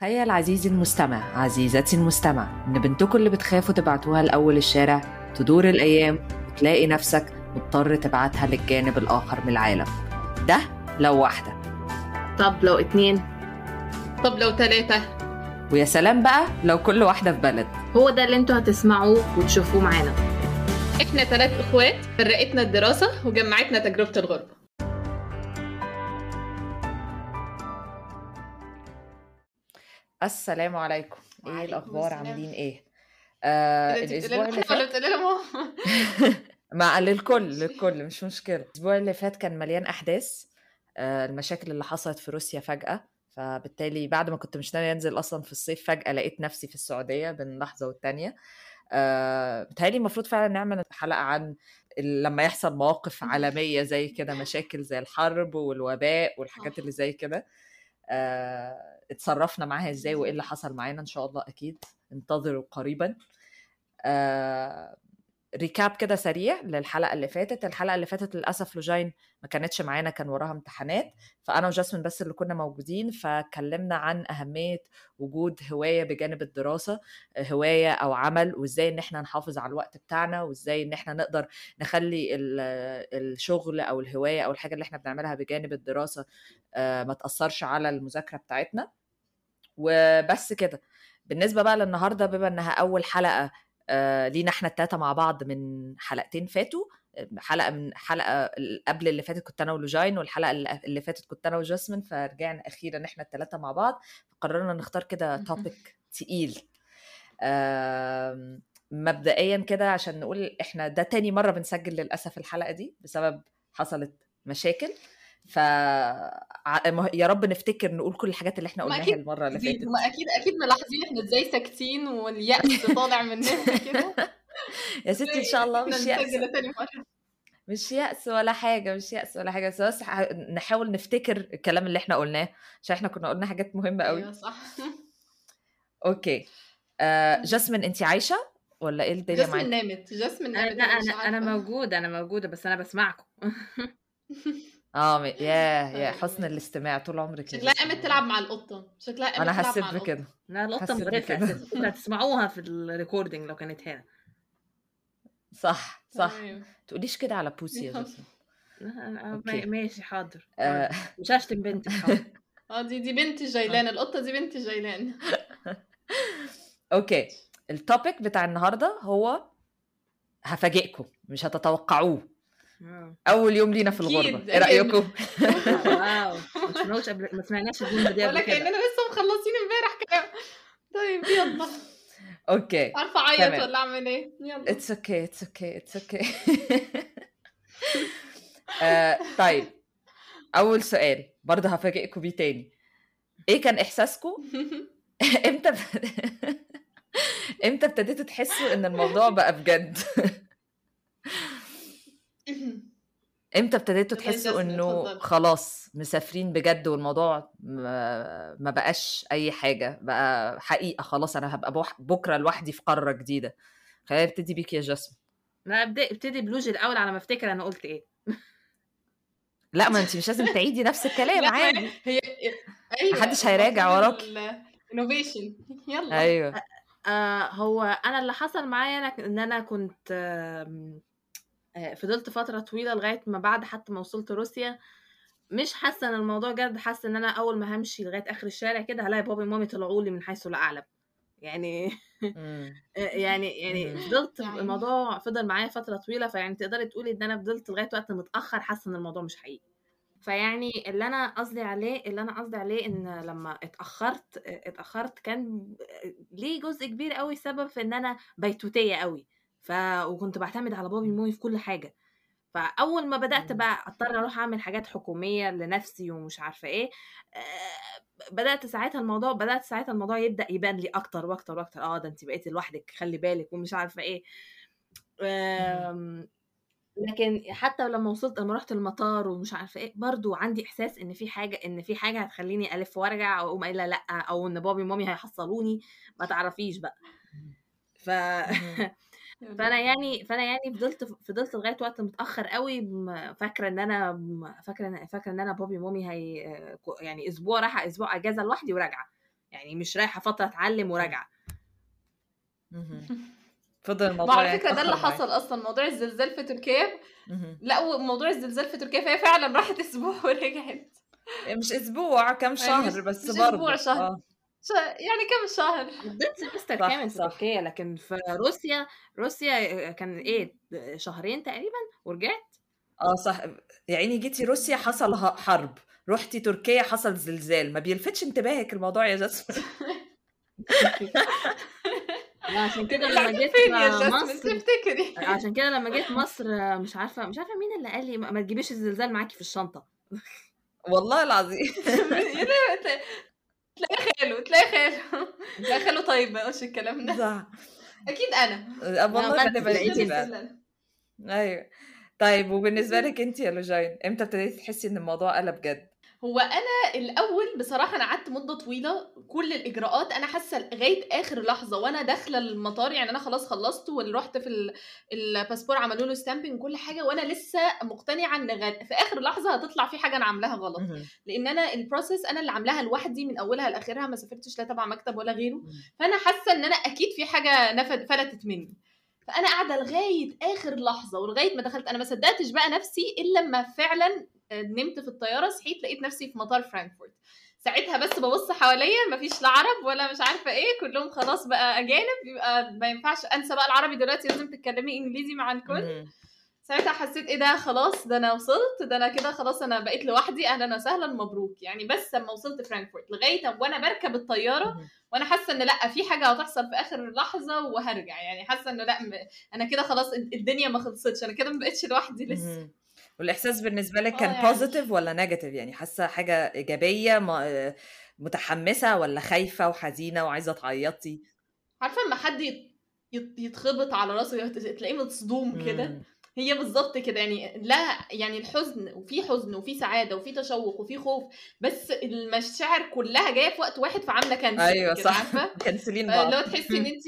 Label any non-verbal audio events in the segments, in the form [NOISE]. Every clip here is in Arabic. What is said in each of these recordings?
تخيل عزيزي المستمع عزيزتي المستمع إن بنتكم اللي بتخافوا تبعتوها لأول الشارع تدور الأيام وتلاقي نفسك مضطر تبعتها للجانب الآخر من العالم. ده لو واحدة. طب لو اتنين؟ طب لو ثلاثة ويا سلام بقى لو كل واحدة في بلد. هو ده اللي أنتوا هتسمعوه وتشوفوه معانا. إحنا ثلاث إخوات فرقتنا الدراسة وجمعتنا تجربة الغربة. السلام عليكم. إيه الأخبار؟ السلام. عاملين إيه؟ آه إيه الأسبوع بتقولي اللي فات [LAUGHS] مع للكل للكل مش مشكلة. الأسبوع اللي فات كان مليان أحداث آه، المشاكل اللي حصلت في روسيا فجأة. فبالتالي بعد ما كنت مش ناوية أنزل أصلا في الصيف فجأة لقيت نفسي في السعودية بين لحظة والتانية. آه، بتهيألي المفروض فعلا نعمل حلقة عن لما يحصل مواقف [LAUGHS] عالمية زي كده مشاكل زي الحرب والوباء والحاجات اللي زي كده. آه، اتصرفنا معاها إزاي وايه اللي حصل معانا ان شاء الله أكيد انتظروا قريبا. آه، ريكاب كده سريع للحلقة اللي فاتت. الحلقة اللي فاتت للأسف لوجين ما كانتش معانا كان وراها امتحانات. فأنا وجاسمين بس اللي كنا موجودين فكلمنا عن أهمية وجود هواية بجانب الدراسة هواية أو عمل وإزاي إن إحنا نحافظ على الوقت بتاعنا وإزاي إن إحنا نقدر نخلي ال- الشغل أو الهواية أو الحاجة اللي إحنا بنعملها بجانب الدراسة آه، ما تأثرش على المذاكرة بتاعتنا. وبس كده. بالنسبة بقى للنهاردة بما إنها أول حلقة آه، لينا إحنا التلاتة مع بعض من حلقتين فاتوا حلقة من حلقة قبل اللي فاتت كنت أنا ولوجين والحلقة اللي فاتت كنت أنا وجاسمين فرجعنا أخيرا إحنا التلاتة مع بعض. فقررنا نختار كده توبيك تقيل. مبدئيا كده عشان نقول إحنا ده تاني مرة بنسجل للأسف الحلقة دي بسبب حصلت مشاكل. ف يا رب نفتكر نقول كل الحاجات اللي إحنا قلناها المرة اللي فاتت. ما أكيد أكيد ملاحظين إحنا إزاي ساكتين واليأس طالع مننا كده. [LAUGHS] يا ستي إن شاء الله مش يأس. مش يأس ولا حاجة مش يأس ولا حاجة بس بس نحاول نفتكر الكلام اللي إحنا قلناه عشان إحنا كنا قلنا حاجات مهمة قوي. أيوه صح. okay. آه جاسمين انت عايشة ولا إيه الدنيا جاسمين معاك؟ نامت جاسمين نامت لا أنا أنا موجودة أنا موجودة بس أنا بسمعكم. [LAUGHS] آه يا يا أيوة. حسن الاستماع طول عمرك يا شكلها قامت تلعب مع القطة. شكلها قامت أنا تلعب حسيت بكده. لا القطة حسيت مقرفه هتسمعوها في ال recording لو كانت هنا صح صح. تقوليش كده على بوسي يا. ماشي حاضر. آه. مش هشتم بنتك حاضر. [LAUGHS] آه دي دي بنت جيلان القطة دي بنت جيلان [LAUGHS] okay. ال topic بتاع النهارده هو هفاجئكم مش هتتوقعوه. آه. أول يوم لينا في أكيد، الغربة إيه. رأيكم؟ wow. ما سمعناش قبل ما سمعناش الجمله دي قبل كده. كأننا لسه مخلصين امبارح كلام طيب يلا. okay. عارفة أعيط. ولا أعمل إيه؟ يلا. it's okay it's okay it's okay طيب. أول سؤال. برضه هفاجئكم بيه تاني. إيه كان إحساسكم؟ [LAUGHS] إمتى [LAUGHS] إمتى ابتديتوا تحسوا إن الموضوع بقى بجد؟ [LAUGHS] إمتى ابتديتوا تحسوا إنه. خلاص مسافرين بجد والموضوع ما ما بقاش أي حاجة بقى حقيقة خلاص أنا هبقى بوح- بكرة لوحدي في قارة جديدة. خلينا نبتدي بيك يا جاسمين لا أبدأ ابتدي بلوج الأول على ما أفتكر أنا قلت إيه. لا ما أنت مش لازم تعيدي نفس الكلام [LAUGHS] عادي. هي أيوه محدش هيراجع وراكي. innovation [LAUGHS] يلا. أيوه. آه هو أنا اللي حصل معايا أنا إن أنا كنت آه فضلت فترة طويلة لغاية ما بعد حتى ما وصلت روسيا مش حاسة إن الموضوع جد حاسة إن أنا أول ما همشي لغاية آخر الشارع كده هلاقي بابي ومامي طلعوا لي من حيث لا أعلم يعني مم. [LAUGHS] يعني يعني. فضلت يعني. الموضوع فضل معايا فترة طويلة فيعني تقدري تقولي إن أنا فضلت لغاية وقت متأخر حاسة إن الموضوع مش حقيقي فيعني اللي أنا قصدي عليه اللي أنا قصدي عليه إن لما اتأخرت اتأخرت كان ليه جزء كبير قوي سبب في إن أنا بيتوتية قوي ف وكنت بعتمد على بابي ومامي في كل حاجة. فأول ما بدأت. بقى أضطر أروح أعمل حاجات حكومية لنفسي ومش عارفة إيه آه، بدأت ساعتها الموضوع بدأت ساعتها الموضوع يبدأ يبان لي أكتر وأكتر وأكتر. آه ده انت بقيتي لوحدك خلي بالك ومش عارفة إيه. لكن حتى لما وصلت لما رحت المطار ومش عارفة إيه برضو عندي إحساس إن في حاجة إن في حاجة هتخليني ألف وأرجع أو اقوم قايلة لأ أو إن بابي ومامي هيحصلوني. ما تعرفيش بقى. ف فأنا يعني فأنا يعني فضلت فضلت لغاية وقت متأخر قوي فاكرة إن أنا فاكرة فاكرة إن أنا بابي ومامي هي يعني أسبوع رايحة أسبوع أجازة لوحدي وراجعة يعني مش رايحة فترة أتعلم وراجعة. [LAUGHS] فضل الموضوع على يعني فكرة ده اللي. حصل أصلا موضوع الزلزال في تركيا. لا وموضوع الزلزال في تركيا فهي فعلا راحت [LAUGHS] أسبوع ورجعت مش أسبوع كم يعني شهر بس مش برضه أسبوع، شهر. آه. ش- يعني كم شهر؟ قضيت سمستر كامل في. تركيا لكن في روسيا روسيا كان إيه شهرين تقريبا ورجعت. آه صح. يا عيني جيتي روسيا حصل حرب. رحتي تركيا حصل زلزال. ما بيلفتش انتباهك الموضوع يا جاسمين. [LAUGHS] [LAUGHS] عشان كده لما جيت مصر تفتكري؟ عشان كده لما جيت مصر مش عارفة مش عارفة مين اللي قال لي ما ما تجيبيش الزلزال معاكي في الشنطة. والله العظيم. [LAUGHS] تلاقي خاله تلاقي خاله. [LAUGHS] تلاقي خاله طيب ما يقولش الكلام ده. صح. أكيد أنا. والله لقيتي انت بقى؟ أيوه. طيب وبالنسبة [LAUGHS] لك أنت يا لوجين إمتى ابتديتي تحسي إن الموضوع قلب جد؟ هو أنا الأول بصراحة أنا قعدت مدة طويلة كل الإجراءات أنا حاسة لغاية آخر لحظة وأنا داخلة المطار يعني أنا خلاص خلصت ورحت في ال- الباسبور عملوا له stamping كل حاجة وأنا لسه مقتنعة إن في آخر لحظة هتطلع في حاجة أنا عاملاها غلط. لأن أنا ال process أنا اللي عاملاها لوحدي من أولها لآخرها ما سافرتش لا تبع مكتب ولا غيره. فأنا حاسة إن أنا أكيد في حاجة نفد فلتت مني فأنا قاعدة لغاية آخر لحظة ولغاية ما دخلت أنا ما صدقتش بقى نفسي إلا لما فعلا آه، نمت في الطيارة صحيت لقيت نفسي في مطار فرانكفورت ساعتها بس ببص حواليا مفيش لا عرب ولا مش عارفة إيه كلهم خلاص بقى أجانب يبقى ما ينفعش أنسى بقى العربي دلوقتي لازم تتكلمي إنجليزي مع الكل. ساعتها حسيت إيه ده خلاص ده أنا وصلت ده أنا كده خلاص أنا بقيت لوحدي أهلا وسهلا مبروك يعني بس لما وصلت فرانكفورت لغاية وأنا بركب الطيارة. وأنا حاسة إن لأ في حاجة هتحصل في آخر لحظة وهرجع يعني حاسة انه لأ أنا كده خلاص الدنيا ما خلصتش أنا كده ما بقتش لوحدي لسه. والإحساس بالنسبة لك كان آه يعني. positive ولا negative يعني حاسة حاجة إيجابية متحمسة ولا خايفة وحزينة وعايزة تعيطي عارفة اما حد يت- يت- يتخبط على راسه تلاقيه مصدوم كده. هي بالظبط كده يعني لا يعني الحزن وفي حزن وفي سعادة وفي تشوق وفي خوف بس المشاعر كلها جاية في وقت واحد فعاملة cancel أيوه صح عارفة؟ [LAUGHS] كنسلين بعض. لو تحسي إن انت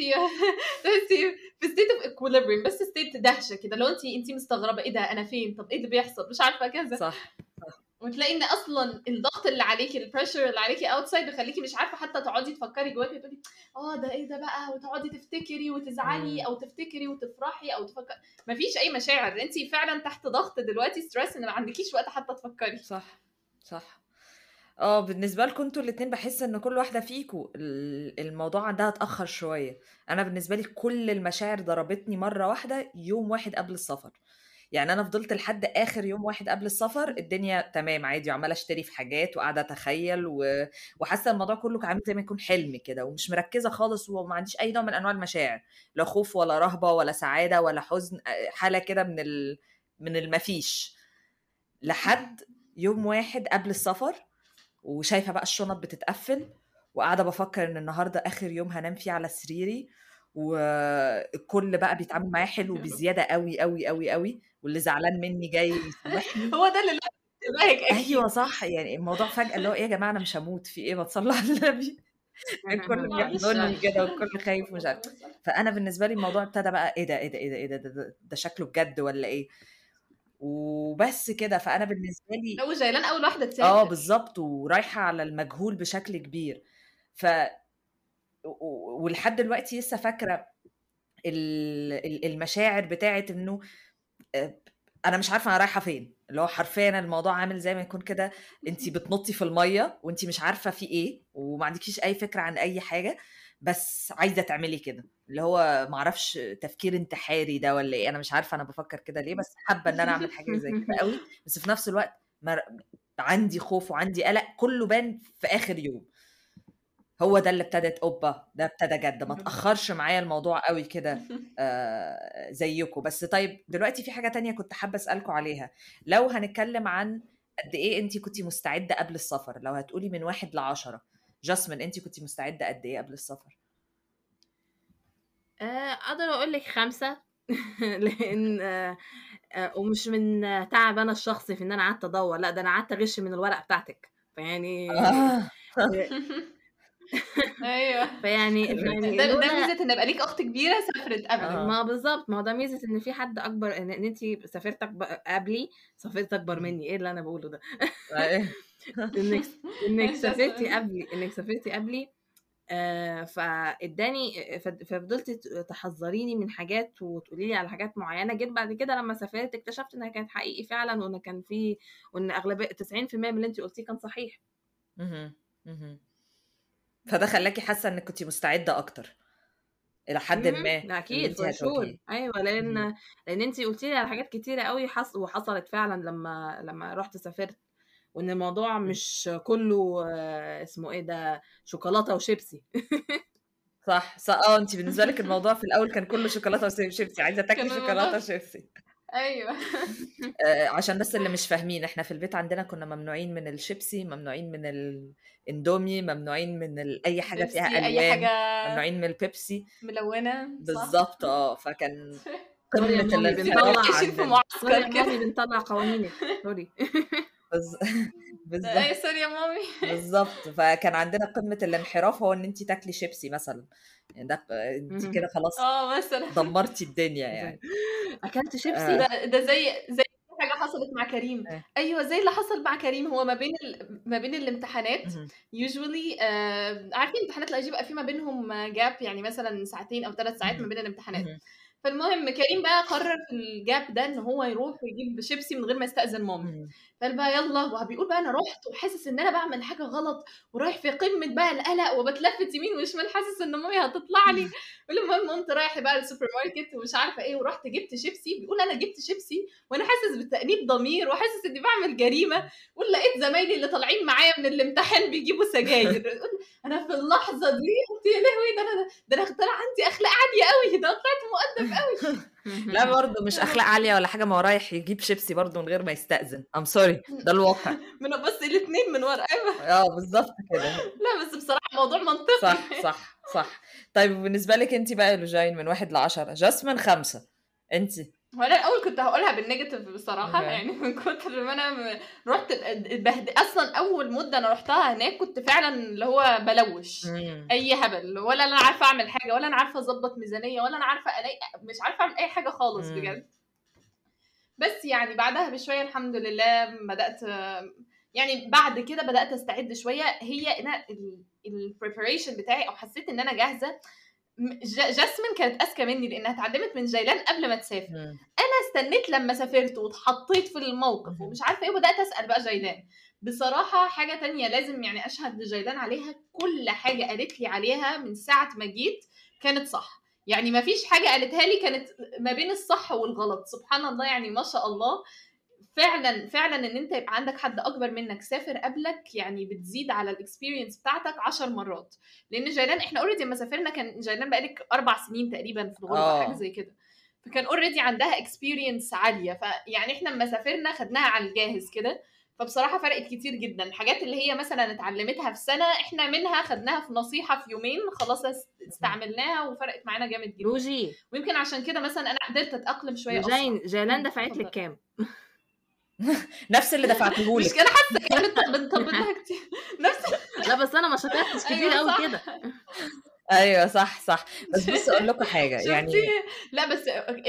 [LAUGHS] تحسي في state of equilibrium بس state دهشة كده لو انت انت مستغربة إيه ده أنا فين طب إيه اللي بيحصل؟ مش عارفة كذا. صح. وتلاقي إن أصلا الضغط اللي عليكي ال pressure اللي عليكي outside بيخليكي مش عارفة حتى تقعدي تفكري جواكي تقولي آه ده إيه ده بقى؟ وتقعدي تفتكري وتزعلي. أو تفتكري وتفرحي أو تفكري مفيش أي مشاعر. انت فعلا تحت ضغط دلوقتي stress إن ما عندكيش وقت حتى تفكري. صح صح. آه بالنسبة لكم أنتوا الاتنين بحس إن كل واحدة فيكم الموضوع عندها اتأخر شوية. أنا بالنسبة لي كل المشاعر ضربتني مرة واحدة يوم واحد قبل السفر. يعني أنا فضلت لحد آخر يوم واحد قبل السفر الدنيا تمام عادي وعمالة أشتري في حاجات وقاعدة أتخيل و... وحاسة الموضوع كله عامل زي ما يكون حلم كده ومش مركزة خالص وما عنديش أي نوع من أنواع المشاعر لا خوف ولا رهبة ولا سعادة ولا حزن حالة كده من ال... من المفيش لحد يوم واحد قبل السفر وشايفة بقى الشنط بتتقفل وقاعدة بفكر إن النهارده آخر يوم هنام فيه على سريري والكل بقى بيتعامل معايا حلو [LAUGHS] بزيادة قوي قوي قوي قوي واللي زعلان مني جاي هو ده اللي أيوه صح يعني الموضوع فجأة اللي هو إيه يا جماعة أنا مش هموت في إيه [LAUGHS] ما تصلوا على النبي الكل. بيحضني كده والكل خايف ومش عارف. فأنا بالنسبة لي الموضوع ابتدى بقى إيه ده إيه ده إيه ده إيه ده ده, شكله بجد ولا إيه؟ وبس كده. فأنا بالنسبة لي لو جيلان أول واحدة آه تسافر. بالظبط ورايحة على المجهول بشكل كبير. ف ولحد دلوقتي لسه فاكرة ال- ال- المشاعر بتاعت إنه آه، أنا مش عارفة أنا رايحة فين. اللي هو حرفيا الموضوع عامل زي ما يكون كده انت بتنطي في المية وانت مش عارفة في إيه وما عندكيش أي فكرة عن أي حاجة بس عايزة تعملي كده. اللي هو معرفش تفكير انتحاري ده ولا إيه. أنا مش عارفة أنا بفكر كده ليه بس حابة إن أنا أعمل حاجة زي كده قوي. بس في نفس الوقت مر... عندي خوف وعندي قلق كله بان في آخر يوم. هو ده اللي ابتدت أوبا ده ابتدى جد. ما [LAUGHS] تأخرش معايا الموضوع قوي كده آه زيكم. بس طيب دلوقتي في حاجة تانية كنت حابة أسألكم عليها. لو هنتكلم عن قد إيه انت كنتي مستعدة قبل السفر لو هتقولي من واحد لعشرة. جاسمين انت كنتي مستعدة قد إيه قبل السفر؟ آه، أقدر أقول لك خمسة. [LAUGHS] لأن آه، آه، ومش من تعب أنا الشخصي في إن أنا قعدت أدور. لأ ده أنا قعدت أغش من الورقه بتاعتك. فيعني. [LAUGHS] أيوه. فيعني [LAUGHS] يعني ده, ده ميزة إن يبقى ليك أخت كبيرة سافرت قبلك آه. ما بالظبط ما هو ده ميزة إن في حد أكبر إن, إن انت سافرت قبلي سافرت أكبر مني. إيه اللي أنا بقوله ده؟ إيه؟ [LAUGHS] إنك إنك [LAUGHS] سافرتي قبلي إنك سافرتي قبلي آه فاداني ففضلت تحذريني من حاجات وتقولي لي على حاجات معينة. جيت بعد كده لما سافرت اكتشفت إنها كانت حقيقي فعلا وإن كان في وإن أغلبية 90% من اللي انت قلتيه كان صحيح. فده خلاكي حاسة إنك كنت مستعدة أكتر إلى حد. ما أكيد هتواجهيه أيوه. لأن لأن انت قلتي لي على حاجات كتيرة قوي حص... وحصلت فعلا لما لما رحت سافرت وإن الموضوع. مش كله آه، اسمه إيه ده شوكولاتة وشيبسي [LAUGHS] صح صح آه انت بالنسبة لك الموضوع في الأول كان كله شوكولاتة وشيبسي عايزة تاكلي شوكولاتة وشيبسي أيوه. [LAUGHS] آه، عشان بس اللي مش فاهمين إحنا في البيت عندنا كنا ممنوعين من الشيبسي ممنوعين من الإندومي ممنوعين من ال... أي حاجة فيها ألوان حاجة ممنوعين من البيبسي. ملونة صح؟ بالظبط آه فكان [LAUGHS] قمة عايشين في معسكر كده. بنطلع قوانينك سوري. [LAUGHS] بالظبط أي sorry يا مامي. بالظبط فكان عندنا قمة الانحراف هو إن انت تاكلي شيبسي مثلا. يعني ده انت. كده خلاص آه مثلا. دمرتي الدنيا يعني. أكلت شيبسي آه. ده ده زي زي حاجة حصلت مع كريم آه. أيوه زي اللي حصل مع كريم هو ما بين ال... ما بين الامتحانات. usually آه عارفين امتحانات ال IG بقى في ما بينهم gap يعني مثلا ساعتين أو ثلاث ساعات ما. بين الامتحانات مهم. فالمهم كريم بقى قرر في ال gap ده إن هو يروح ويجيب شيبسي من غير ما يستأذن مامي. فقال بقى يلا وبيقول بقى أنا رحت وحاسس إن أنا بعمل حاجة غلط ورايح في قمة بقى القلق وبتلفت يمين وشمال حاسس إن مامي هتطلع لي. [LAUGHS] المهم قمت رايح بقى السوبر ماركت ومش عارفة إيه ورحت جبت شيبسي. بيقول أنا جبت شيبسي وأنا حاسس بتأنيب ضمير وحاسس إني بعمل جريمة ولقيت زمايلي اللي طالعين معايا من الامتحان بيجيبوا سجاير. [LAUGHS] أنا في اللحظة دي قلت يا لهوي ده أنا ده أنا طلع عندي أخلاق عالية قوي ده أنا طلعت مؤدب قوي [LAUGHS] لا برضه مش أخلاق عالية ولا حاجة ما هو رايح يجيب شيبسي برضه من غير ما يستأذن. I'm sorry ده الواقع. [LAUGHS] من بس الاثنين من ورا أيوه آه بالظبط كده. [LAUGHS] لا بس بصراحة موضوع منطقي. صح صح صح. طيب بالنسبة لك انت بقى يا لوجين من واحد لعشرة جاسمين خمسة انت؟ هو أنا الأول كنت هقولها بال negative بصراحة okay. يعني من كتر ما أنا رحت بهد... أصلا أول مدة أنا رحتها هناك كنت فعلا اللي هو بلوش أي هبل ولا أنا عارفة أعمل حاجة ولا أنا عارفة أظبط ميزانية ولا أنا عارفة ألاقي مش عارفة أعمل أي حاجة خالص مم. بجد بس يعني بعدها بشوية الحمد لله بدأت يعني بعد كده بدأت أستعد شوية هي أنا ال preparation بتاعي أو حسيت إن أنا جاهزة جاسمين كانت أذكى مني لأنها اتعلمت من جيلان قبل ما تسافر. أنا استنيت لما سافرت واتحطيت في الموقف. ومش عارفة إيه وبدأت أسأل بقى جيلان. بصراحة حاجة تانية لازم يعني أشهد لجيلان عليها كل حاجة قالت لي عليها من ساعة ما جيت كانت صح. يعني ما فيش حاجة قالتها لي كانت ما بين الصح والغلط. سبحان الله يعني ما شاء الله. فعلا فعلا إن أنت يبقى عندك حد أكبر منك سافر قبلك يعني بتزيد على ال experience بتاعتك عشر مرات. لأن جيلان إحنا already لما سافرنا كان جيلان بقالك أربع سنين تقريبا في الغربة آه. حاجة زي كده. فكان already عندها experience عالية. فيعني إحنا لما سافرنا خدناها على الجاهز كده. فبصراحة فرقت كتير جدا. الحاجات اللي هي مثلا اتعلمتها في سنة إحنا منها خدناها في نصيحة في يومين خلاص است- استعملناها وفرقت معانا جامد جدا. روجي. ويمكن عشان كده مثلا أنا قدرت أتأقلم شوية جاين جيلان دفعت. لك كام؟ [LAUGHS] نفس اللي دفعته مش لك كده حاسة [LAUGHS] كانت بنطبطها كتير. نفس لا بس أنا ما شكرتش كتير أيوة قوي صح. كده. أيوه صح صح. بس بص أقول لكم [LAUGHS] حاجة يعني لا بس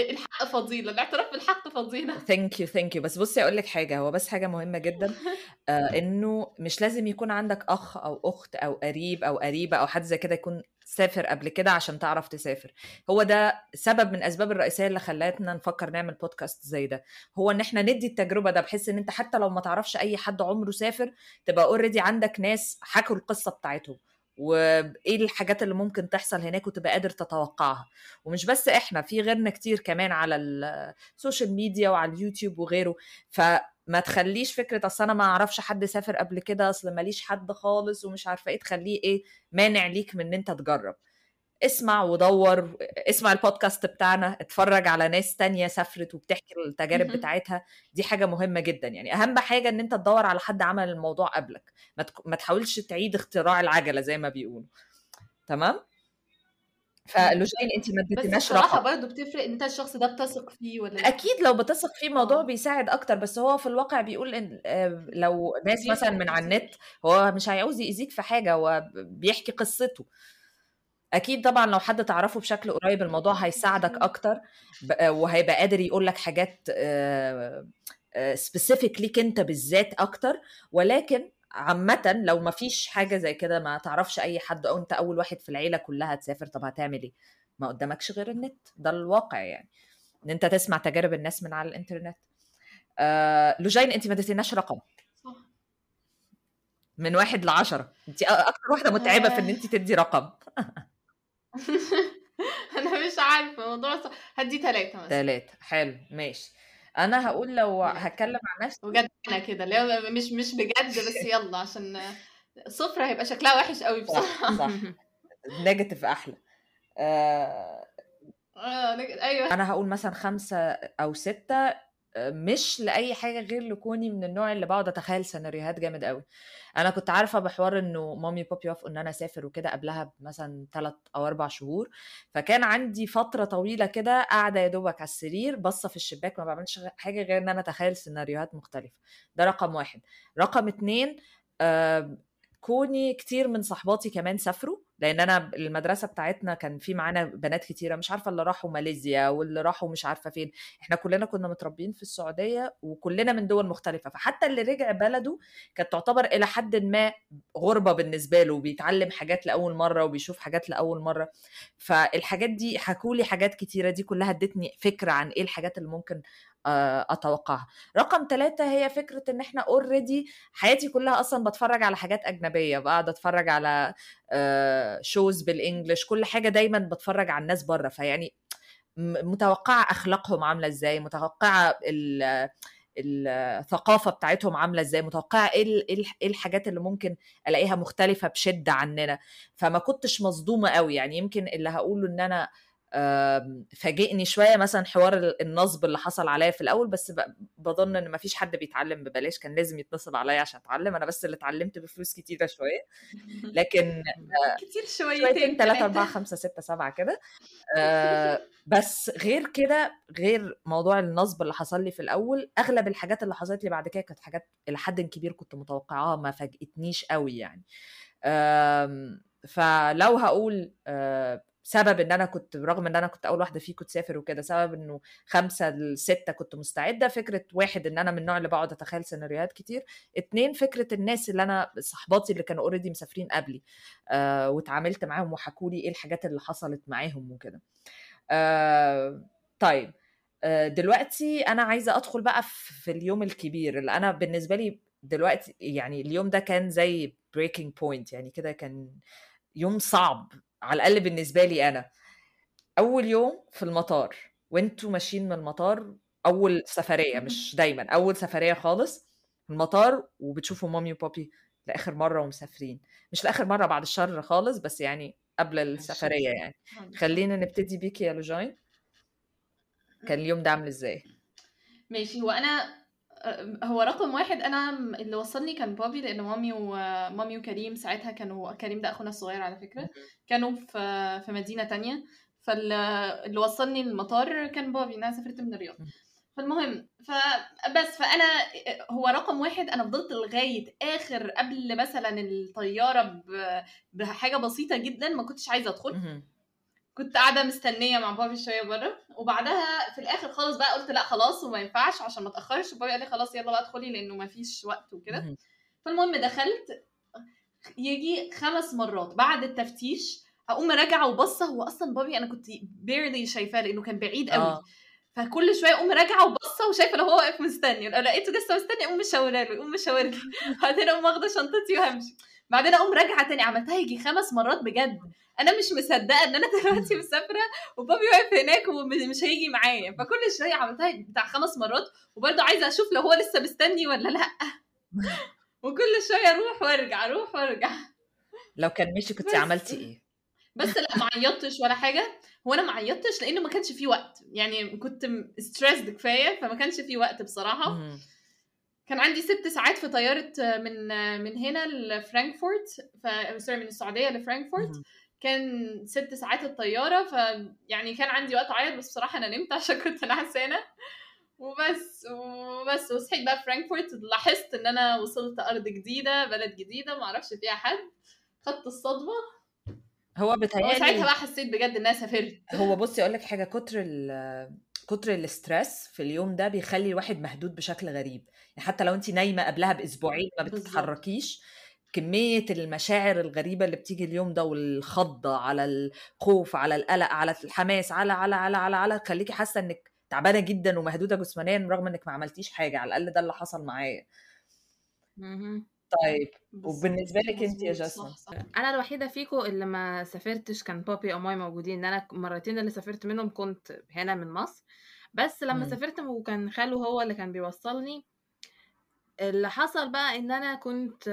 الحق فضيلة الاعتراف بالحق فضيلة. thank you thank you بس بصي أقول لك حاجة هو بس حاجة مهمة جدا [LAUGHS] آه إنه مش لازم يكون عندك أخ أو أخت أو قريب أو قريبة أو حد زي كده يكون سافر قبل كده عشان تعرف تسافر. هو ده سبب من الأسباب الرئيسية اللي خلتنا نفكر نعمل بودكاست زي ده. هو إن إحنا ندي التجربة ده بحيث إن أنت حتى لو ما تعرفش أي حد عمره سافر تبقى already عندك ناس حكوا القصة بتاعتهم. وإيه الحاجات اللي ممكن تحصل هناك وتبقى قادر تتوقعها. ومش بس إحنا في غيرنا كتير كمان على ال social media وعلى اليوتيوب وغيره. فما تخليش فكرة أصل أنا ما أعرفش حد سافر قبل كده أصل ماليش حد خالص ومش عارفة إيه تخليه إيه مانع ليك من إن أنت تجرب. اسمع ودور اسمع البودكاست بتاعنا اتفرج على ناس تانية سافرت وبتحكي التجارب. بتاعتها. دي حاجة مهمة جدا. يعني أهم حاجة إن أنت تدور على حد عمل الموضوع قبلك. ما, تك... ما تحاولش تعيد اختراع العجلة زي ما بيقولوا. تمام؟ فلوجين أنت ما بس اديتناش بصراحه رقم. برضه بتفرق إن أنت الشخص ده بتثق فيه ولا لأ. أكيد لو بتثق فيه الموضوع آه. بيساعد أكتر. بس هو في الواقع بيقول إن آه، لو ناس مثلا من على. النت هو مش هيعوز يأذيك في حاجة هو بيحكي قصته. أكيد طبعا لو حد تعرفه بشكل قريب الموضوع هيساعدك أكتر وهيبقى قادر يقول لك حاجات specific ليك أنت بالذات أكتر. ولكن عامة لو ما فيش حاجة زي كده ما تعرفش أي حد أو أنت أول واحد في العيلة كلها تسافر طب هتعمل إيه؟ ما قدامكش غير النت. ده الواقع يعني. إن أنت تسمع تجارب الناس من على الإنترنت. آه لوجين أنت ما اديتيناش رقم؟ من واحد لعشرة. أنت أكتر واحدة متعبة في إن أنت تدي رقم. [LAUGHS] [LAUGHS] أنا مش عارفة الموضوع صح. هدي ثلاثة مثلا. تلاتة حلو ماشي. أنا هقول لو. هتكلم عن نفسي بجد أنا كده اللي مش مش بجد بس [LAUGHS] يلا عشان صفر هيبقى شكلها وحش قوي بصراحة. صح. صح نيجاتيف أحلى. آه آه، أيوه. أنا هقول مثلا خمسة أو ستة مش لأي حاجة غير لكوني من النوع اللي بقعد أتخيل سيناريوهات جامد قوي أنا كنت عارفة بحوار إنه مامي وبابي وافقوا إن أنا أسافر وكده قبلها مثلا ثلاث أو أربع شهور. فكان عندي فترة طويلة كده قاعدة يا دوبك على السرير باصة في الشباك ما بعملش حاجة غير إن أنا أتخيل سيناريوهات مختلفة. ده رقم واحد. رقم اتنين آه كوني كتير من صحباتي كمان سافروا. لأن أنا المدرسة بتاعتنا كان في معانا بنات كتيرة مش عارفة اللي راحوا ماليزيا واللي راحوا مش عارفة فين. إحنا كلنا كنا متربيين في السعودية وكلنا من دول مختلفة. فحتى اللي رجع بلده كانت تعتبر إلى حد ما غربة بالنسبة له بيتعلم حاجات لأول مرة وبيشوف حاجات لأول مرة. فالحاجات دي حكوا لي حاجات كتيرة دي كلها ادتني فكرة عن إيه الحاجات اللي ممكن أتوقعها. رقم ثلاثة هي فكرة إن إحنا already حياتي كلها أصلا بتفرج على حاجات أجنبية بقعد أتفرج على shows بال English كل حاجة دايما بتفرج على الناس بره. فيعني متوقعة أخلاقهم عاملة إزاي متوقعة ال- الثقافة بتاعتهم عاملة إزاي متوقعة إيه إيه إيه الحاجات اللي ممكن ألاقيها مختلفة بشدة عننا. فما كنتش مصدومة قوي يعني يمكن اللي هقوله إن أنا فاجئني شوية مثلا حوار ال- النصب اللي حصل عليا في الأول بس بظن إن مفيش حد بيتعلم ببلاش كان لازم يتنصب عليا عشان أتعلم. أنا بس اللي اتعلمت بفلوس كتيرة شوية. [LAUGHS] لكن كتير شويتين شويتين ثلاثة أربعة خمسة ستة سبعة كده. آه بس غير كده غير موضوع النصب اللي حصل لي في الأول أغلب الحاجات اللي حصلت لي بعد كده كانت حاجات إلى حد كبير كنت متوقعاها ما فاجئتنيش قوي يعني. فلو هقول آه سبب إن أنا كنت رغم إن أنا كنت أول واحدة فيكم تسافر وكده سبب إنه خمسة لستة كنت مستعدة فكرة واحد إن أنا من النوع اللي بقعد أتخيل سيناريوهات كتير. اتنين فكرة الناس اللي أنا صحباتي اللي كانوا already مسافرين قبلي آه واتعاملت معاهم وحكوا لي إيه الحاجات اللي حصلت معاهم وكده. آه طيب آه دلوقتي أنا عايزة أدخل بقى في اليوم الكبير اللي أنا بالنسبة لي دلوقتي يعني اليوم ده كان زي breaking point يعني كده كان يوم صعب. على الأقل بالنسبة لي أنا. أول يوم في المطار وأنتوا ماشيين من المطار أول سفرية مش دايما أول سفرية خالص المطار وبتشوفوا مامي وبابي لآخر مرة ومسافرين. مش لآخر مرة بعد الشر خالص بس يعني قبل السفرية يعني. خلينا نبتدي بيكي يا لوجين كان اليوم ده عامل إزاي؟ ماشي. هو أنا آه، هو رقم واحد أنا اللي وصلني كان بابي لأن مامي ومامي وكريم ساعتها كانوا كريم ده أخونا الصغير على فكرة كانوا في في مدينة تانية فاللي وصلني المطار كان بابي أنا سافرت من الرياض. فالمهم فبس فأنا هو رقم واحد أنا فضلت لغاية آخر قبل مثلا الطيارة بحاجة بسيطة جدا ما كنتش عايزة أدخل. كنت قاعدة مستنية مع بابي شوية بره وبعدها في الآخر خالص بقى قلت لأ خلاص وما ينفعش عشان ما اتاخرش وبابي قال لي خلاص يلا بقى ادخلي لأنه ما فيش وقت وكده. مهم. فالمهم دخلت يجي خمس مرات بعد التفتيش أقوم راجعة وبصة هو أصلا بابي أنا كنت بيرلي شايفاه لأنه كان بعيد قوي. آه. فكل شوية أقوم راجعة وبصة وشايفة لو هو واقف مستني. لو لقيته لسه مستني أقوم مشاورة له يقوم مشاور لي [LAUGHS] بعدين أقوم واخدة شنطتي وهمشي. بعدين أقوم راجعة تاني عملتها يجي خمس مرات بجد. أنا مش مصدقة إن أنا [LAUGHS] دلوقتي مسافرة وبابي واقف هناك ومش هيجي معايا. فكل شوية عملتها بتاع خمس مرات وبرضه عايزة أشوف لو هو لسه مستني ولا لأ. [LAUGHS] وكل شوية أروح وأرجع أروح وأرجع. لو كان مشي كنت. عملتي إيه؟ بس لا ما عيطتش ولا حاجة. هو أنا ما عيطتش لأنه ما كانش في وقت. يعني كنت ستريسد كفاية فما كانش في وقت بصراحة. كان عندي ست ساعات في طيارة من من هنا لفرانكفورت ف... sorry من السعودية لفرانكفورت. كان ست ساعات الطيارة ف يعني كان عندي وقت اعيط بس بصراحة أنا نمت [LAUGHS] عشان كنت نعسانه وبس وبس وصحيت بقى فرانكفورت لاحظت إن أنا وصلت أرض جديدة بلد جديدة ما أعرفش فيها حد. خدت الصدمة. هو بتهيألي بقى حسيت بجد ان أنا سافرت. هو [LAUGHS] بصي أقول لك حاجة كتر ال كتر ال stress في اليوم ده بيخلي الواحد مهدود بشكل غريب. يعني حتى لو انت نايمة قبلها بأسبوعين ما. بتتحركيش كمية المشاعر الغريبة اللي بتيجي اليوم ده والخضة على الخوف على القلق على الحماس على على على على على تخليكي حاسة إنك تعبانة جدا ومهدودة جسمانيا رغم إنك ما عملتيش حاجة على الأقل ده اللي حصل معايا. طيب بالظبط. وبالنسبة لك انت يا جاسمين صح أنا الوحيدة فيكو اللي ما سافرتش كان بابي أو مامي موجودين ان أنا المرتين اللي سافرت منهم كنت هنا من مصر بس لما مم. سافرت وكان خاله هو اللي كان بيوصلني اللي حصل بقى إن أنا كنت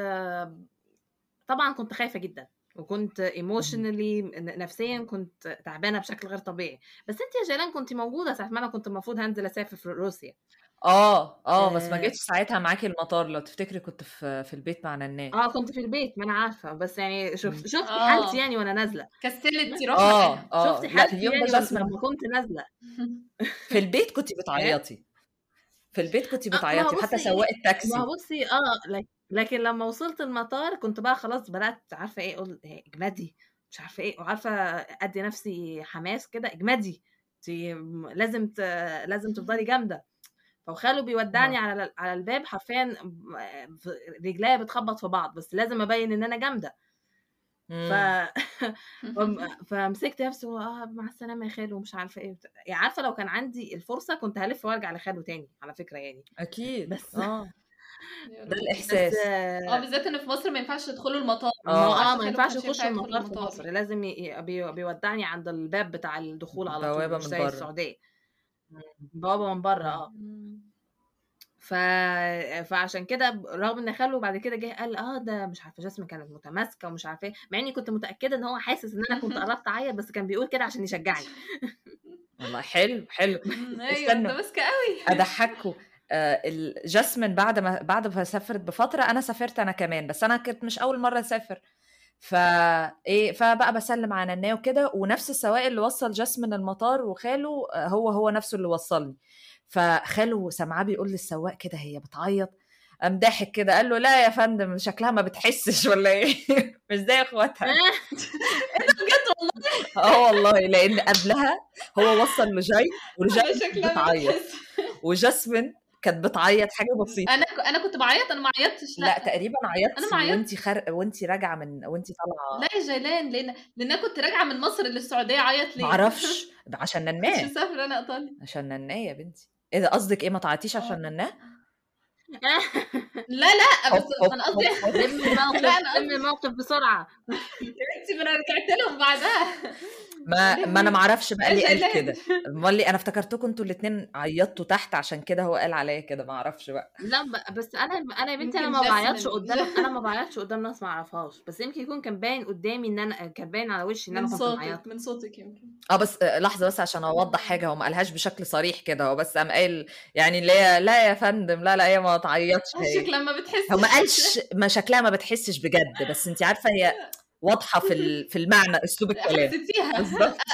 طبعا كنت خايفة جدا وكنت ايموشنالي نفسيا كنت تعبانة بشكل غير طبيعي. بس أنت يا جيلان كنت موجودة ساعة ما أنا كنت المفروض هنزل أسافر في روسيا. آه آه بس ما آه. جيتش ساعتها معاكي المطار. لو تفتكري كنت في في البيت مع نناه. آه كنت في البيت ما أنا عارفة. بس يعني مم. شفت آه. حالتي يعني وأنا نازلة. كسلت تروح معاها آه آه شفتي حالتي يعني لما كنت نازلة. في البيت كنت بتعيطي. [LAUGHS] في البيت كنت آه، ما بتعيطي حتى سواق ما التاكسي هو بصي آه لك- لكن لما وصلت المطار كنت بقى خلاص بدأت عارفة إيه أقول إيه، اجمدي مش عارفة إيه. وعارفة أدي نفسي حماس كده اجمدي لازم ت... لازم تفضلي [LAUGHS] جامدة. فخاله بيودعني آه. على على الباب حرفيا رجليا بتخبط في بعض بس لازم أبين إن أنا جامدة. ف... [LAUGHS] فم- [LAUGHS] فمسكت نفسي آه مع السلامة يا خالو ومش عارفة إيه. يعني عارفة لو كان عندي الفرصة كنت هلف وأرجع لخالو تاني على فكرة يعني. أكيد. بس آه. [LAUGHS] ده الإحساس. آه آه، بالذات إن في مصر ما ينفعش تدخلوا المطار. ما آه آه ما ينفعش يخش المطار في المطار. مصر. لازم ي... بي... بيودعني عند الباب بتاع الدخول على طول بوابه مش من زي بره. السعودية. بابا من بره. آه. ف... فعشان كده رغم إن خاله بعد كده جه قال آه ده مش عارفة جاسمين كانت متماسكة ومش عارفة إيه. مع إني كنت متأكدة إن هو حاسس إن أنا كنت [LAUGHS] قربت أعيط بس كان بيقول كده عشان يشجعني. [LAUGHS] والله حلو حلو. [LAUGHS] أيوه استنوا متماسكة قوي اضحكوا آه الجاسمين بعد ما بعد ما سافرت بفترة أنا سافرت أنا كمان بس أنا كنت مش أول مرة أسافر. فا إيه فبقى بسلم على نناه وكده ونفس السواق اللي وصل جاسمين المطار وخاله آه، هو هو نفسه اللي وصلني. فخاله سمعاه بيقول للسواق كده هي بتعيط قام ضاحك كده قال له لا يا فندم شكلها ما بتحسش ولا إيه؟ [LAUGHS] مش زي اخواتها. [LAUGHS] بجد والله؟ آه والله لأن قبلها هو وصل لجاي [LAUGHS] ما بتعيط. وجاسمين كانت بتعيط حاجة بسيطة. أنا أنا كنت بعيط أنا ما عيطتش لأ. لا تقريبا أنا عيطتي ما عيطت وأنتي خر... وأنتي راجعة من وأنتي طالعة. لا يا جيلان لأن لأن أنا كنت راجعة من مصر للسعودية عيط ليه؟ معرفش عشان نناه مسافرة أنا ايطاليا عشان نناه يا بنتي. ده قصدك إيه ما تعيطيش عشان آه نناه [LAUGHS] لا لا بس أنا قصدي [LAUGHS] لا الموقف أنا قصدي الموقف بسرعة. يا بنتي ما أنا رجعت لهم بعدها. ما ما أنا لهوي معرفش بقى ليه قال كده. امال ليه أنا افتكرتكم أنتوا الاتنين عيطتوا تحت عشان كده هو قال عليا كده ما أعرفش بقى. لا ب- بس أنا أنا يا بنتي أنا ما بعيطش قدام أنا ما بعيطش قدام ناس ما أعرفهاش. بس يمكن يكون كان باين قدامي إن أنا كان باين على وشي إن من أنا كنت صوتك معيطه من صوتك يمكن. آه بس آه، لحظة بس عشان أوضح حاجة. هو ما قالهاش بشكل صريح كده هو بس قام قايل يعني اللي هي لا يا فندم لا لا هي ما تعيطش. هي شكلها ما هو ما بتحسش. قالش ما شكلها ما بتحسش بجد بس انت عارفة هي واضحة في في المعنى أسلوب الكلام. بالظبط [LAUGHS]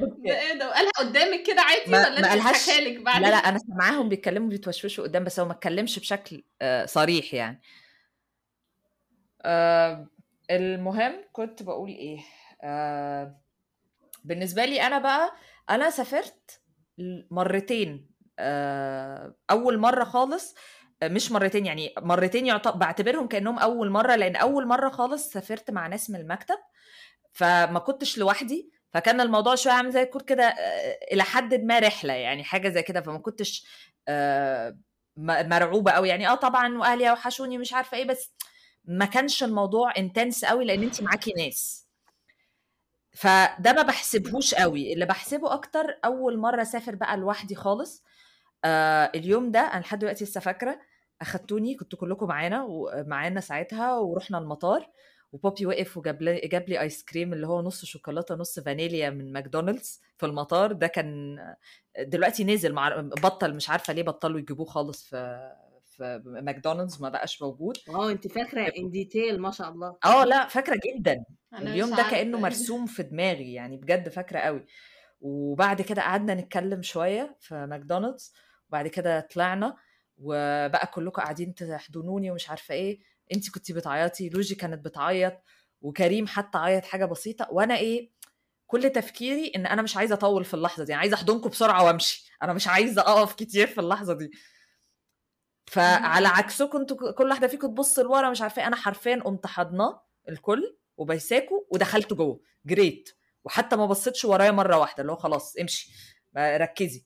ده إيه ده؟ وقالها قدامك كده عادي ما ولا ما قالهاش؟ لك لا لا بعدين أنا سامعاهم بيتكلموا بيتوشوشوا قدام بس هو ما اتكلمش بشكل آه، صريح يعني. آه، المهم كنت بقول إيه؟ آه، بالنسبة لي أنا بقى أنا سافرت مرتين. آه، أول مرة خالص مش مرتين يعني مرتين يعتبر بعتبرهم كأنهم أول مرة لأن أول مرة خالص سافرت مع ناس من المكتب فما كنتش لوحدي فكان الموضوع شوية عامل زي يكون كده إلى حد ما رحلة يعني حاجة زي كده فما كنتش مرعوبة قوي يعني آه طبعا وأهلي وحشوني مش عارفة إيه بس ما كانش الموضوع intense قوي لأن انت معاكي ناس. فده ما بحسبهوش قوي اللي بحسبه أكتر أول مرة أسافر بقى لوحدي خالص آه اليوم ده أنا لحد دلوقتي لسه فاكرة أخدتوني كنتوا كلكم معانا ومعانا ساعتها ورحنا المطار وبابي وقف وجاب لي جاب لي ايس كريم اللي هو نص شوكولاتة نص فانيليا من ماكدونالدز في المطار. ده كان دلوقتي نزل مع بطل مش عارفة ليه بطلوا يجيبوه خالص في في ماكدونالدز ما بقاش موجود. آه انت فاكرة in detail ما شاء الله. آه لا فاكرة جدا. أنا مش اليوم ده كأنه مرسوم في دماغي يعني بجد فاكرة قوي. وبعد كده قعدنا نتكلم شوية في ماكدونالدز وبعد كده طلعنا. وبقى كلكم قاعدين تحضنوني ومش عارفة إيه. انت كنتي بتعيطي لوجي كانت بتعيط وكريم حتى عيط حاجة بسيطة. وأنا إيه كل تفكيري إن أنا مش عايزة أطول في اللحظة دي يعني عايزة أحضنكم بسرعة وأمشي. أنا مش عايزة أقف كتير في اللحظة دي. فعلى عكسكم أنتوا كل واحدة فيكم تبص لورا مش عارفة إيه. أنا حرفيا قمت حضناه الكل وبيساكوا ودخلت جوه. جريت. وحتى ما بصيتش ورايا مرة واحدة اللي هو خلاص امشي. ركزي.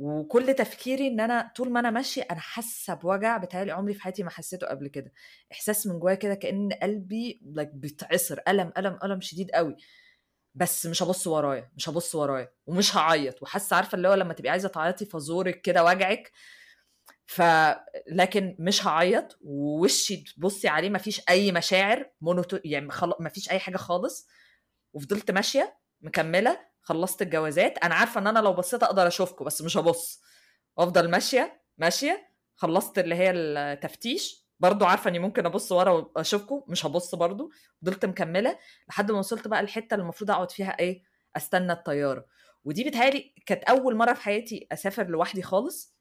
وكل تفكيري إن أنا طول ما أنا ماشية أنا حاسة بوجع. بتهيألي عمري في حياتي ما حسيته قبل كده. إحساس من جوايا كده كأن قلبي like بيتعصر ألم ألم ألم شديد قوي. بس مش هبص ورايا مش هبص ورايا ومش هعيط. وحاسة عارفة اللي هو لما تبقي عايزة تعيطي فزورك كده وجعك. ف لكن مش هعيط ووشي تبصي عليه مفيش أي مشاعر مونوتو يعني خل... مفيش أي حاجة خالص. وفضلت ماشية مكملة. خلصت الجوازات أنا عارفة إن أنا لو بصيت أقدر أشوفكم بس مش هبص. وأفضل ماشية ماشية خلصت اللي هي التفتيش. برضو عارفة إني ممكن أبص ورا وأشوفكم مش هبص برضو. فضلت مكملة لحد ما وصلت بقى الحتة اللي المفروض أقعد فيها إيه أستنى الطيارة. ودي بتهيألي كانت أول مرة في حياتي أسافر لوحدي خالص.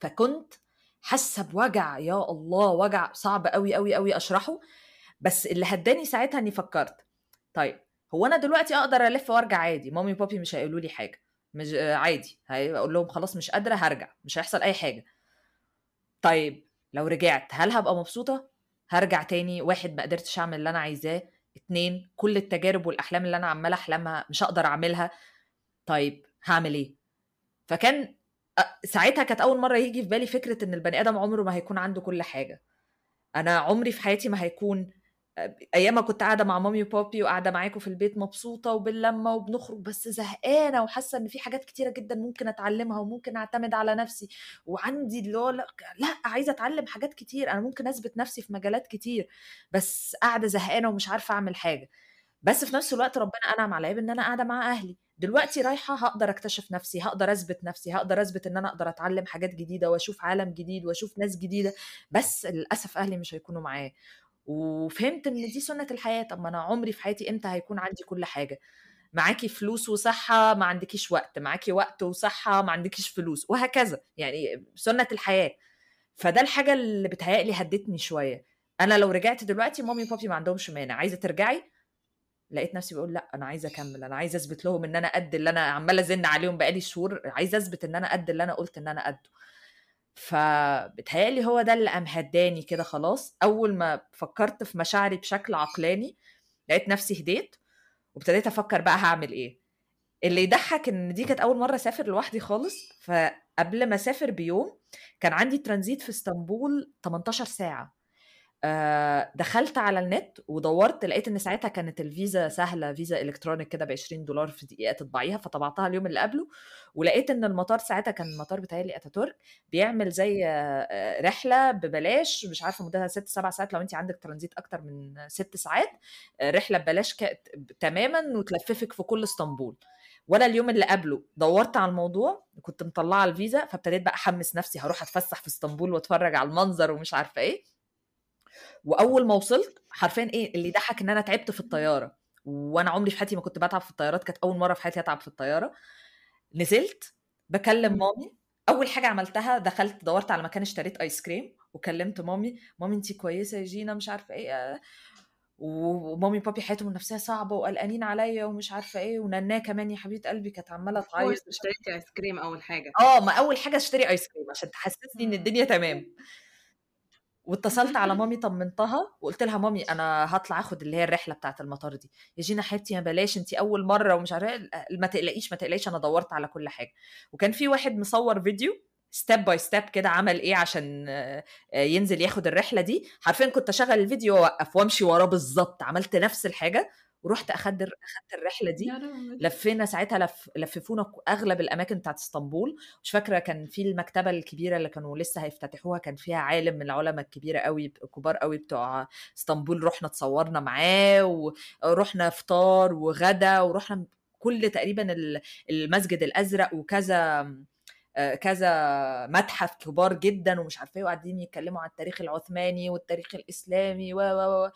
فكنت حاسة بوجع يا الله وجع صعب قوي قوي قوي أشرحه. بس اللي هداني ساعتها إني فكرت. طيب هو أنا دلوقتي أقدر ألف وأرجع عادي مامي وبابي مش هيقولوا لي حاجة مش عادي هقول لهم خلاص مش قادرة هرجع مش هيحصل أي حاجة. طيب لو رجعت هل هبقى مبسوطة؟ هرجع تاني واحد ما قدرتش أعمل اللي أنا عايزاه اتنين كل التجارب والأحلام اللي أنا عمالة أحلمها مش هقدر أعملها طيب هعمل إيه؟ فكان ساعتها كانت أول مرة يجي في بالي فكرة إن البني آدم عمره ما هيكون عنده كل حاجة. أنا عمري في حياتي ما هيكون أيام كنت قاعدة مع مامي وبابي وقاعدة معاكم في البيت مبسوطة وباللمة وبنخرج بس زهقانة وحاسة إن في حاجات كتيرة جدا ممكن أتعلمها وممكن أعتمد على نفسي وعندي اللي هو لأ, لأ عايزة أتعلم حاجات كتير. أنا ممكن أثبت نفسي في مجالات كتير بس قاعدة زهقانة ومش عارفة أعمل حاجة. بس في نفس الوقت ربنا أنعم عليا بإن أنا قاعدة مع أهلي. دلوقتي رايحة هقدر أكتشف نفسي هقدر أثبت نفسي هقدر أثبت إن أنا أقدر أتعلم حاجات جديدة وأشوف عالم جديد وأشوف ناس جديدة. بس للأسف أهلي مش هيكونوا معايا. وفهمت إن دي سنة الحياة طب ما أنا عمري في حياتي إمتى هيكون عندي كل حاجة؟ معاكي فلوس وصحة ما عندكيش وقت معاكي وقت وصحة ما عندكيش فلوس وهكذا. يعني سنة الحياة. فده الحاجة اللي بتهيألي هدتني شوية. أنا لو رجعت دلوقتي مامي وبابي ما عندهمش مانع. عايزة ترجعي؟ لقيت نفسي بقول لأ أنا عايزة أكمل. أنا عايزة أثبت لهم إن أنا قد اللي أنا عمالة أزن عليهم بقالي شهور. عايزة أثبت إن أنا قد اللي أنا قلت إن أنا قده. فبتهيألي هو ده اللي قام هداني كده خلاص. أول ما فكرت في مشاعري بشكل عقلاني لقيت نفسي هديت وابتديت أفكر بقى هعمل إيه. اللي يضحك إن دي كانت أول مرة أسافر لوحدي خالص. فقبل ما أسافر بيوم كان عندي ترانزيت في إسطنبول 18 ساعة. دخلت على النت ودورت لقيت إن ساعتها كانت الفيزا سهلة فيزا إلكترونيك كده ب 20 دولار في دقيقة تطبعيها فطبعتها اليوم اللي قبله ولقيت إن المطار ساعتها كان المطار بتاعي اتاتورك بيعمل زي رحلة ببلاش مش عارفة مدتها ست سبع ساعات لو انت عندك ترانزيت أكتر من ست ساعات رحلة ببلاش ك... تماما وتلففك في كل إسطنبول. وأنا اليوم اللي قبله دورت على الموضوع كنت مطلعة الفيزا فابتديت بقى أحمس نفسي هروح أتفسح في إسطنبول وأتفرج على المنظر ومش عارفة إيه. وأول ما وصلت حرفيا إيه اللي ضحك إن أنا تعبت في الطيارة. وأنا عمري في حياتي ما كنت بتعب في الطيارات كانت أول مرة في حياتي أتعب في الطيارة. نزلت بكلم مامي. أول حاجة عملتها دخلت دورت على مكان اشتريت آيس كريم وكلمت مامي. مامي انت كويسة يا جينا مش عارفة إيه. ومامي وبابي حياتهم النفسيه صعبة وقلقانين عليا ومش عارفة إيه. ونناه كمان يا حبيبة قلبي كانت عمالة تعيط. اشتريتي آيس كريم أول حاجة. آه ما أول حاجة اشتري آيس كريم عشان تحسسني إن الدنيا تمام. واتصلت على [LAUGHS] مامي طمنتها وقلت لها مامي أنا هطلع آخد اللي هي الرحلة بتاعة المطار دي. يا جينا حبيبتي ما بلاش انت أول مرة ومش عارفه ما تقلقيش ما تقلقيش أنا دورت على كل حاجة. وكان في واحد مصور فيديو step by step كده عمل إيه عشان ينزل ياخد الرحلة دي. حرفيا كنت أشغل الفيديو وأوقف وأمشي وراه بالظبط عملت نفس الحاجة ورحت أخدت أخدت الرحلة دي لفينا ساعتها لف لففونا أغلب الأماكن بتاعت إسطنبول. مش فاكرة كان في المكتبة الكبيرة اللي كانوا لسه هيفتتحوها كان فيها عالم من العلماء الكبيرة قوي كبار قوي بتوع إسطنبول. رحنا اتصورنا معاه ورحنا فطار وغدا ورحنا كل تقريبا المسجد الأزرق وكذا كذا متحف كبار جدا ومش عارفة إيه وقاعدين يتكلموا عن التاريخ العثماني والتاريخ الإسلامي و و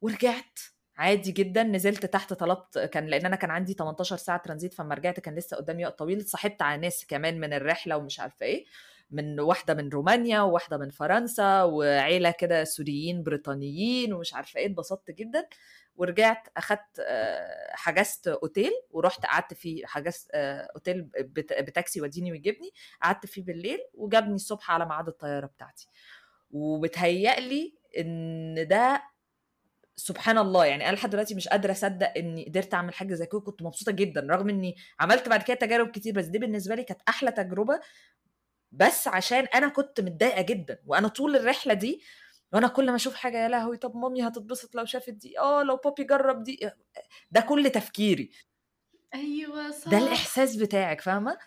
ورجعت. عادي جدا نزلت تحت طلبت كان لأن أنا كان عندي 18 ساعة ترانزيت فما رجعت كان لسه قدامي وقت طويل صاحبت على ناس كمان من الرحلة ومش عارفة إيه من واحدة من رومانيا وواحدة من فرنسا وعيلة كده سوريين بريطانيين ومش عارفة إيه اتبسطت جدا. ورجعت أخدت آه، حجزت أوتيل ورحت قعدت فيه حجزت آه، أوتيل بت- بتاكسي يوديني ويجيبني قعدت فيه بالليل وجابني الصبح على ميعاد الطيارة بتاعتي. وبتهيألي إن ده سبحان الله يعني أنا لحد دلوقتي مش قادرة أصدق إني قدرت أعمل حاجة زي كده كنت مبسوطة جدا رغم إني عملت بعد كده تجارب كتير بس دي بالنسبة لي كانت أحلى تجربة بس عشان أنا كنت متضايقة جدا وأنا طول الرحلة دي وأنا كل ما أشوف حاجة يا لهوي طب مامي هتتبسط لو شافت دي آه لو بابي جرب دي ده كل تفكيري. أيوه صح. ده الإحساس بتاعك فاهمة؟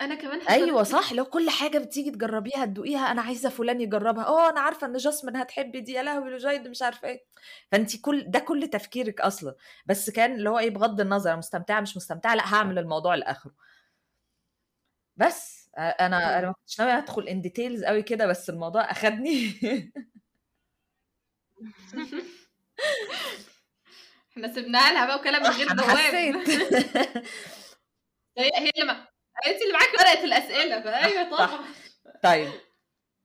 أنا كمان حصلت أيوه. صح لو كل حاجة بتيجي تجربيها تدوقيها أنا عايزة فلان يجربها. آه أنا عارفة إن جاسمين هتحب دي يا لهوي لوجايد مش عارفة إيه. فانت كل ده كل تفكيرك أصلا. بس كان اللي هو إيه بغض النظر مستمتعة مش مستمتعة لأ هعمل الموضوع لآخره. بس أنا أنا ما كنتش ناوية أدخل ان ديتيلز قوي كده بس الموضوع أخدني. [LAUGHS] إحنا سيبناها لها بقى وكلام من غير [LAUGHS] حسيت. [LAUGHS] هي هي اللي. انت اللي معاكي ورقة الأسئلة. فأيوة. طبعا. طيب.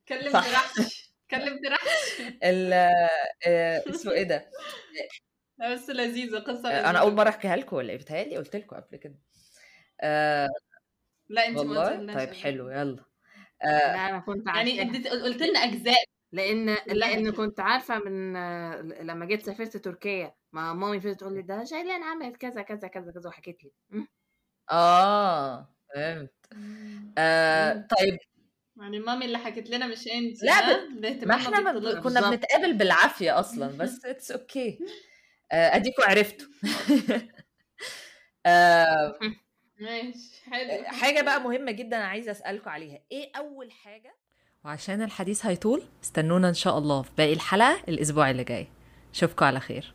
كلم صح. براحتك كلم براحتك ال آه، اسمه إيه ده؟ لا بس لذيذة قصة آه، لذيذة. أنا أول مرة أحكيها لكم ولا إيه؟ بتهيألي قلت لكم قبل كده. آه لا انت ما والله؟ قلتلناش طيب حلو. يلا. لا أنا كنت يعني عارفاها. انت قلت لنا أجزاء. لأن لأن. كنت عارفة من آه، لما جيت سافرت تركيا ما مامي فضلت تقول لي ده جايلان عملت كذا كذا كذا كذا وحكيت لي? آه. فهمت. آه. طيب. يعني مامي اللي حكت لنا مش انت لا، ها؟ ما إحنا ما ب-. كنا. بنتقابل بالعافية أصلا [LAUGHS] بس it's okay أديكوا عرفتوا. [LAUGHS] آه ماشي حلو. حاجة بقى مهمة جدا أنا عايزة اسالكم عليها. إيه أول حاجة؟ وعشان الحديث هيطول استنونا إن شاء الله في باقي الحلقة الأسبوع اللي جاي. اشوفكم على خير.